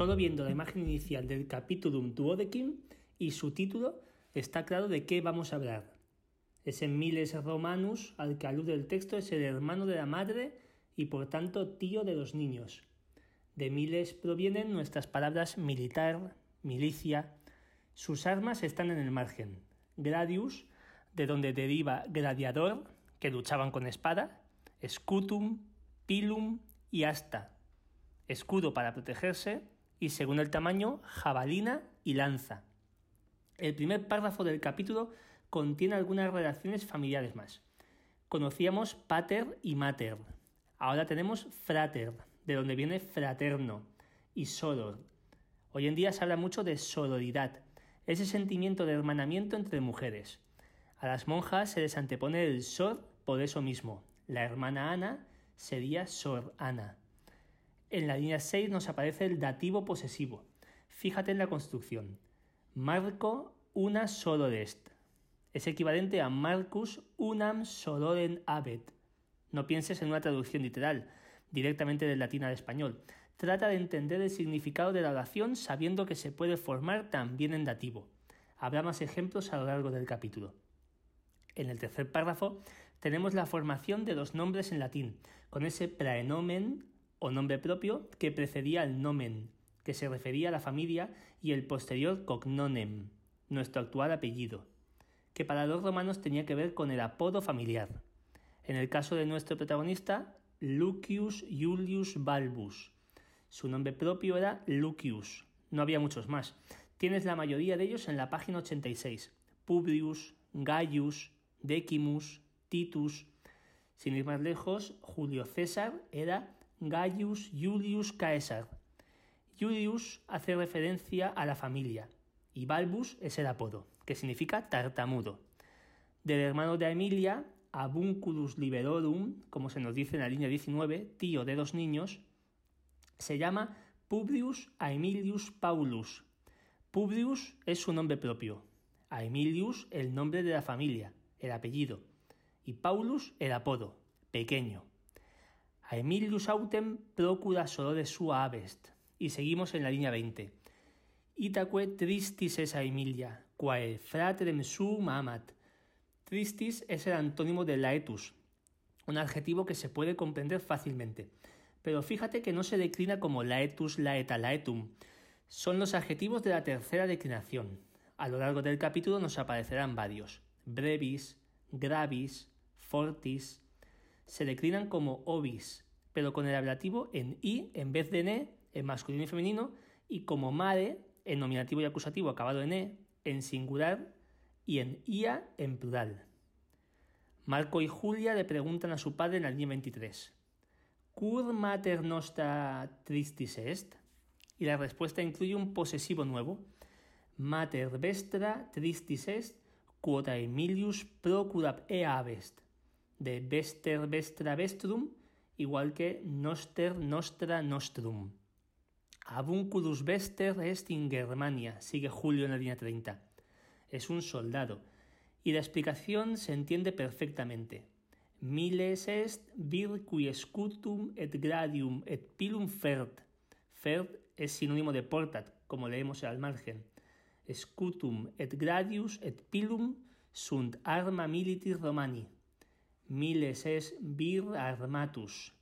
Solo viendo la imagen inicial del capítulo Duodecim y su título está claro de qué vamos a hablar. Ese Miles Romanus al que alude el texto es el hermano de la madre y por tanto tío de los niños. De Miles provienen nuestras palabras militar, milicia. Sus armas están en el margen. Gradius, de donde deriva gladiador, que luchaban con espada, scutum, pilum y asta. Escudo para protegerse y según el tamaño, jabalina y lanza. El primer párrafo del capítulo contiene algunas relaciones familiares más. Conocíamos pater y mater. Ahora tenemos frater, de donde viene fraterno, y soror. Hoy en día se habla mucho de sororidad, ese sentimiento de hermanamiento entre mujeres. A las monjas se les antepone el sor por eso mismo. La hermana Ana sería sor Ana. En la línea 6 nos aparece el dativo posesivo. Fíjate en la construcción. Marco una sororest. Es equivalente a Marcus unam sororen abet. No pienses en una traducción literal, directamente del latín al español. Trata de entender el significado de la oración sabiendo que se puede formar también en dativo. Habrá más ejemplos a lo largo del capítulo. En el tercer párrafo tenemos la formación de los nombres en latín, con ese praenomen o nombre propio que precedía al nomen, que se refería a la familia, y el posterior cognomen, nuestro actual apellido, que para los romanos tenía que ver con el apodo familiar. En el caso de nuestro protagonista, Lucius Julius Balbus. Su nombre propio era Lucius. No había muchos más. Tienes la mayoría de ellos en la página 86. Publius, Gaius, Decimus, Titus. Sin ir más lejos, Julio César era Gaius Julius Caesar. Julius hace referencia a la familia y Balbus es el apodo, que significa tartamudo. Del hermano de Emilia, Abunculus Liberorum, como se nos dice en la línea 19, tío de dos niños, se llama Publius Aemilius Paulus. Publius es su nombre propio, Aemilius el nombre de la familia, el apellido, y Paulus el apodo, pequeño. Aemilius autem procura de sua avest. Y seguimos en la línea 20. Itaque tristis es Aemilia, quae fratrem sum amat. Tristis es el antónimo de laetus, un adjetivo que se puede comprender fácilmente. Pero fíjate que no se declina como laetus, laeta, laetum. Son los adjetivos de la tercera declinación. A lo largo del capítulo nos aparecerán varios. Brevis, gravis, fortis. Se declinan como ovis, pero con el ablativo en i en vez de ne, en masculino y femenino, y como mare en nominativo y acusativo acabado en e, en singular y en ia en plural. Marco y Julia le preguntan a su padre en la línea 23. ¿Cur mater nostra tristis est? Y la respuesta incluye un posesivo nuevo. Mater vestra tristis est, quota Emilius procurab ea vest. De vester vestra vestrum, igual que noster nostra nostrum. Abunculus Vester est in Germania, sigue Julio en la línea 30. Es un soldado. Y la explicación se entiende perfectamente. Miles est vir qui scutum et gradium et pilum fert. Fert es sinónimo de portat, como leemos al margen. Scutum et gradius et pilum sunt arma militis romani. Miles es vir armatus.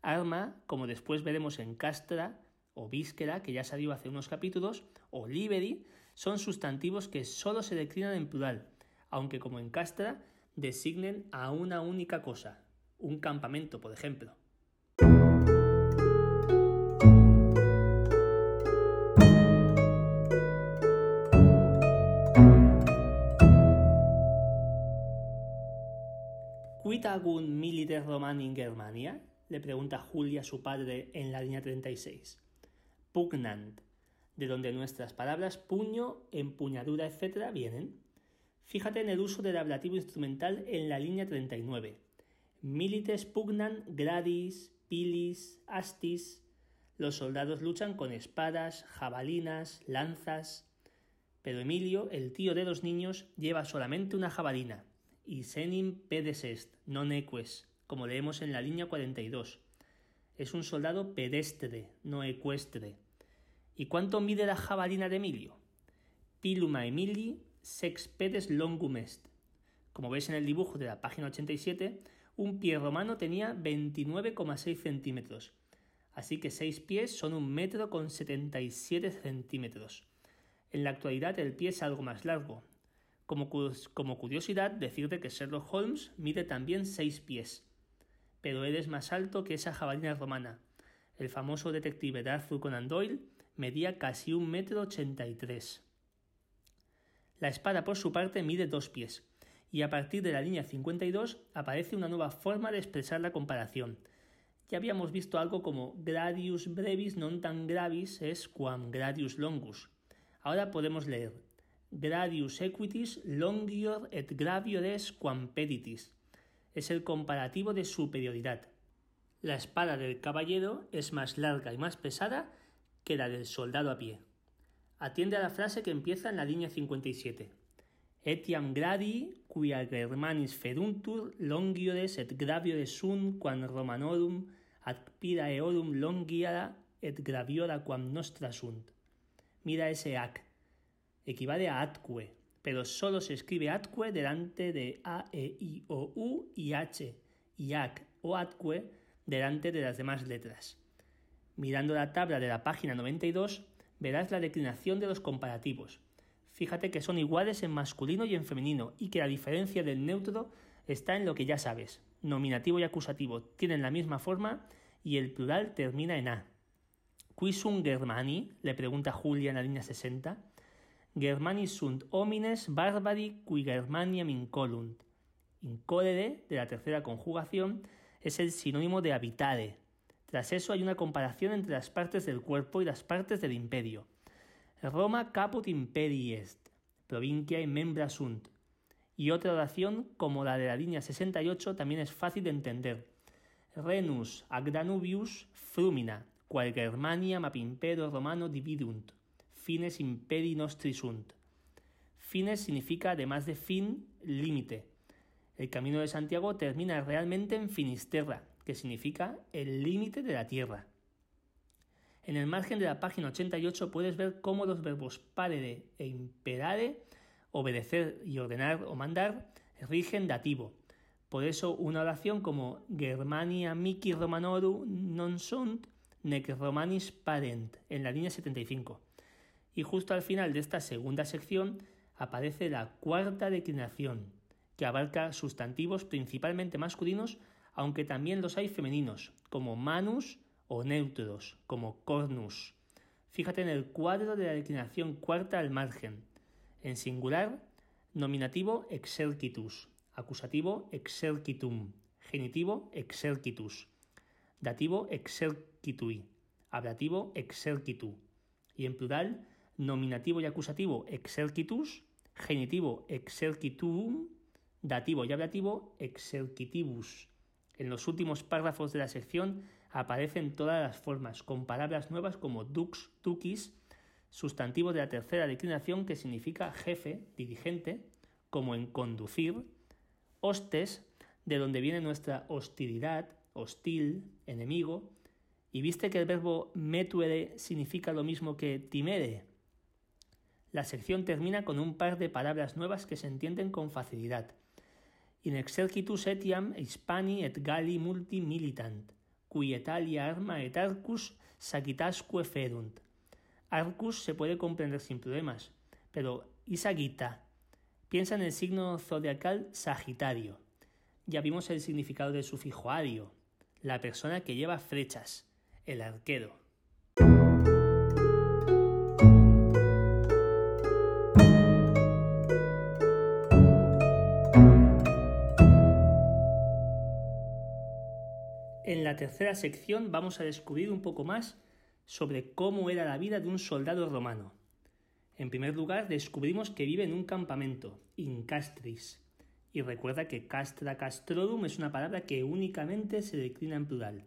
Arma, como después veremos en Castra, o vísquera, que ya salió hace unos capítulos, o liberi, son sustantivos que solo se declinan en plural, aunque como en castra designen a una única cosa, un campamento, por ejemplo. ¿Quid agun militer romani in Germania? le pregunta Julia a su padre en la línea 36 pugnant, de donde nuestras palabras puño, empuñadura, etc. vienen. Fíjate en el uso del ablativo instrumental en la línea 39. Milites pugnan gradis, pilis, astis. Los soldados luchan con espadas, jabalinas, lanzas. Pero Emilio, el tío de los niños, lleva solamente una jabalina. Y senim pedes est, non eques, como leemos en la línea 42. Es un soldado pedestre, no ecuestre. ¿Y cuánto mide la jabalina de Emilio? Piluma Emilii sex pedes longum est. Como veis en el dibujo de la página 87, un pie romano tenía 29,6 centímetros, así que 6 pies son un metro con 77 centímetros. En la actualidad el pie es algo más largo. Como, curiosidad, decirte que Sherlock Holmes mide también 6 pies, pero él es más alto que esa jabalina romana. El famoso detective de Arthur Conan Doyle medía casi un metro ochenta y tres. La espada, por su parte, mide dos pies, y a partir de la línea 52 aparece una nueva forma de expresar la comparación. Ya habíamos visto algo como gradius brevis non tan gravis es quam gradius longus. Ahora podemos leer gradius equitis longior et gravior es quam peditis. Es el comparativo de superioridad. La espada del caballero es más larga y más pesada que la del soldado a pie. Atiende a la frase que empieza en la línea 57 etiam gradi quia Germanis feduntur longiores et graviores sunt quam Romanorum ad pira eorum longiara et graviora quam nostra sunt. Mira ese ac. Equivale a atque, pero solo se escribe atque delante de a, e, i, o, u y h, y ac o atque delante de las demás letras. Mirando la tabla de la página 92, verás la declinación de los comparativos, Fíjate que son iguales en masculino y en femenino y que la diferencia del neutro está en lo que ya sabes. Nominativo y acusativo tienen la misma forma y el plural termina en A. ¿Qui sunt Germani? le pregunta Julia en la línea 60. Germani sunt homines barbari qui Germaniam incolunt. Incolere, de la tercera conjugación, es el sinónimo de habitare. Tras eso hay una comparación entre las partes del cuerpo y las partes del imperio. Roma caput imperi est, provincia membra sunt. Y otra oración, como la de la línea 68, también es fácil de entender. Renus ag Danubius frumina, qual Germania map imperio romano dividunt, fines imperi nostri sunt. Fines significa, además de fin, límite. El camino de Santiago termina realmente en Finisterra, que significa el límite de la tierra. En el margen de la página 88 puedes ver cómo los verbos parere e imperare, obedecer y ordenar o mandar, rigen dativo. Por eso una oración como Germania mici romanoru non sunt nec romanis parent en la línea 75. Y justo al final de esta segunda sección aparece la cuarta declinación, que abarca sustantivos principalmente masculinos, aunque también los hay femeninos, como manus, o neutros, como cornus. Fíjate en el cuadro de la declinación cuarta al margen. En singular, nominativo exercitus, acusativo exercitum, genitivo exercitus, dativo exercitui, ablativo exercitu. Y en plural, nominativo y acusativo exercitus, genitivo exercitum, dativo y ablativo exercitibus. En los últimos párrafos de la sección aparecen todas las formas, con palabras nuevas como dux, duquis, sustantivo de la tercera declinación que significa jefe, dirigente, como en conducir, hostes, de donde viene nuestra hostilidad, hostil, enemigo, y viste que el verbo metuere significa lo mismo que timere. La sección termina con un par de palabras nuevas que se entienden con facilidad in exercitus etiam Hispani et Galli multi militant, cui Italia arma et arcus sagitasque ferunt. Arcus se puede comprender sin problemas, pero ¿y sagita? Piensa en el signo zodiacal Sagitario. Ya vimos el significado del sufijo ario, la persona que lleva flechas, el arquero. En la tercera sección vamos a descubrir un poco más sobre cómo era la vida de un soldado romano. En primer lugar, descubrimos que vive en un campamento, in castris, Y recuerda que castra castrorum es una palabra que únicamente se declina en plural.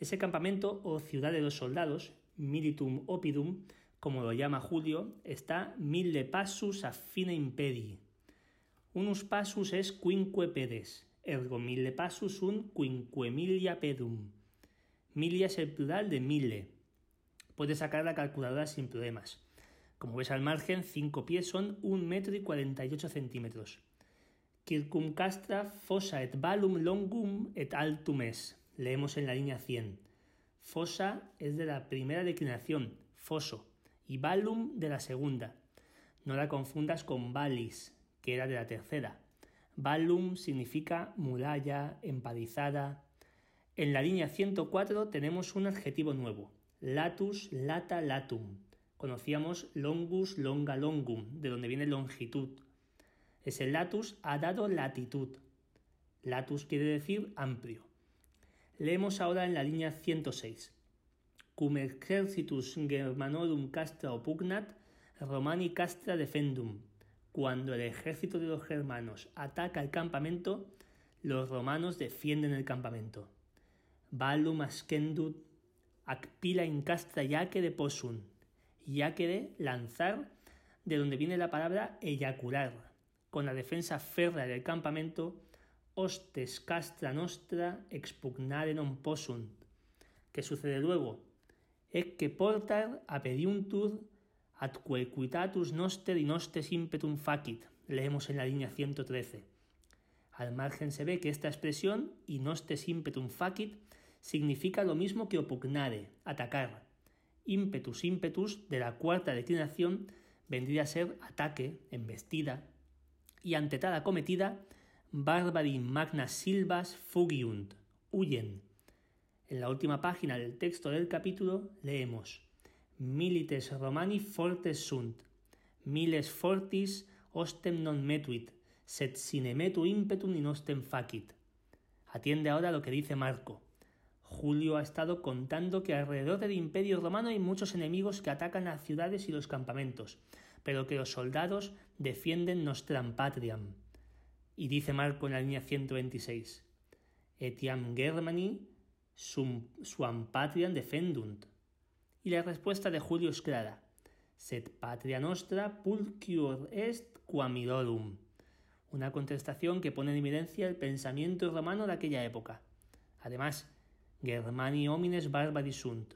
Ese campamento o ciudad de los soldados, militum opidum, como lo llama Julio, está mille passus a fine impedi. Unus passus es quinque pedes, ergo mille passus un quinque milia pedum. Milia es el plural de mille. Puedes sacar la calculadora sin problemas. Como ves al margen, 5 pies son 1 metro y 48 centímetros. Circumcastra fossa et valum longum et altum es. Leemos en la línea 100. Fossa es de la primera declinación, foso, y valum de la segunda. No la confundas con valis, que era de la tercera. Valum significa muralla, empalizada. En la línea 104 tenemos un adjetivo nuevo, latus, lata, latum. Conocíamos longus, longa, longum, de donde viene longitud. Ese latus ha dado latitud. Latus quiere decir amplio. Leemos ahora en la línea 106. Cum exercitus germanorum castra opugnat, romani castra defendum. Cuando el ejército de los germanos ataca el campamento, los romanos defienden el campamento. Valum ascendut acpila in castra yaque de posun. Yaque de lanzar, de donde viene la palabra eyacular. Con la defensa férrea del campamento, hostes castra nostra expugnare non possunt. ¿Qué sucede luego? Ec que portar apediuntur atque equitatus noster y nostes impetum facit. Leemos en la línea 113. Al margen se ve que esta expresión, y nostes impetum facit, significa lo mismo que opugnare, atacar. Impetus impetus, de la cuarta declinación, vendría a ser ataque, embestida, y ante tal acometida, barbari magna silvas fugiunt, huyen. En la última página del texto del capítulo leemos Milites Romani fortes sunt, miles fortis ostem non metuit, sed sine metu impetum in ostem facit. Atiende ahora lo que dice Marco. Julio ha estado contando que alrededor del imperio romano hay muchos enemigos que atacan las ciudades y los campamentos, pero que los soldados defienden nostram patriam. Y dice Marco en la línea 126, Etiam Germani sum, suam patriam defendunt. Y la respuesta de Julio es clara, sed patria nostra pulcior est quamidorum. Una contestación que pone en evidencia el pensamiento romano de aquella época. Además, Germani homines barbaris sunt.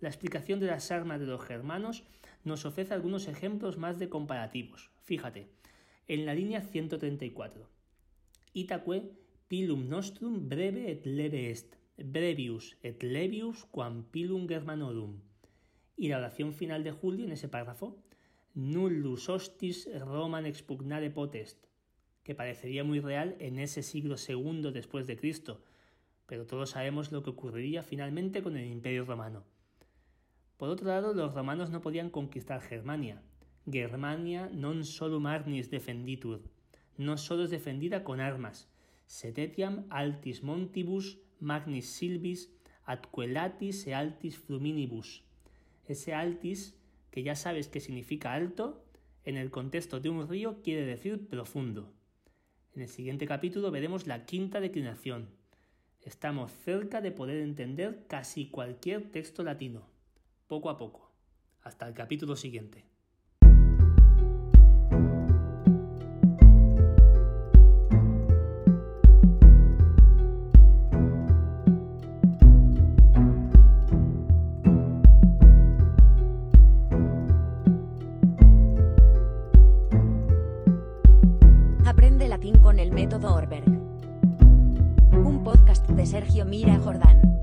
La explicación de las armas de los germanos nos ofrece algunos ejemplos más de comparativos. Fíjate, en la línea 134. Itaque pilum nostrum breve et leve est, brevius et levius quam pilum germanorum. Y la oración final de Julio en ese párrafo, nullus hostis Roman expugnare potest, que parecería muy real en ese siglo segundo después de Cristo, pero todos sabemos lo que ocurriría finalmente con el Imperio Romano. Por otro lado, los romanos no podían conquistar Germania. Germania non solum arnis defenditur, no solo es defendida con armas, setetiam altis montibus magnis silvis atquelatis e altis fluminibus. Ese altis, que ya sabes que significa alto, en el contexto de un río quiere decir profundo. En el siguiente capítulo veremos la quinta declinación, Estamos cerca de poder entender casi cualquier texto latino, poco a poco. Hasta el capítulo siguiente.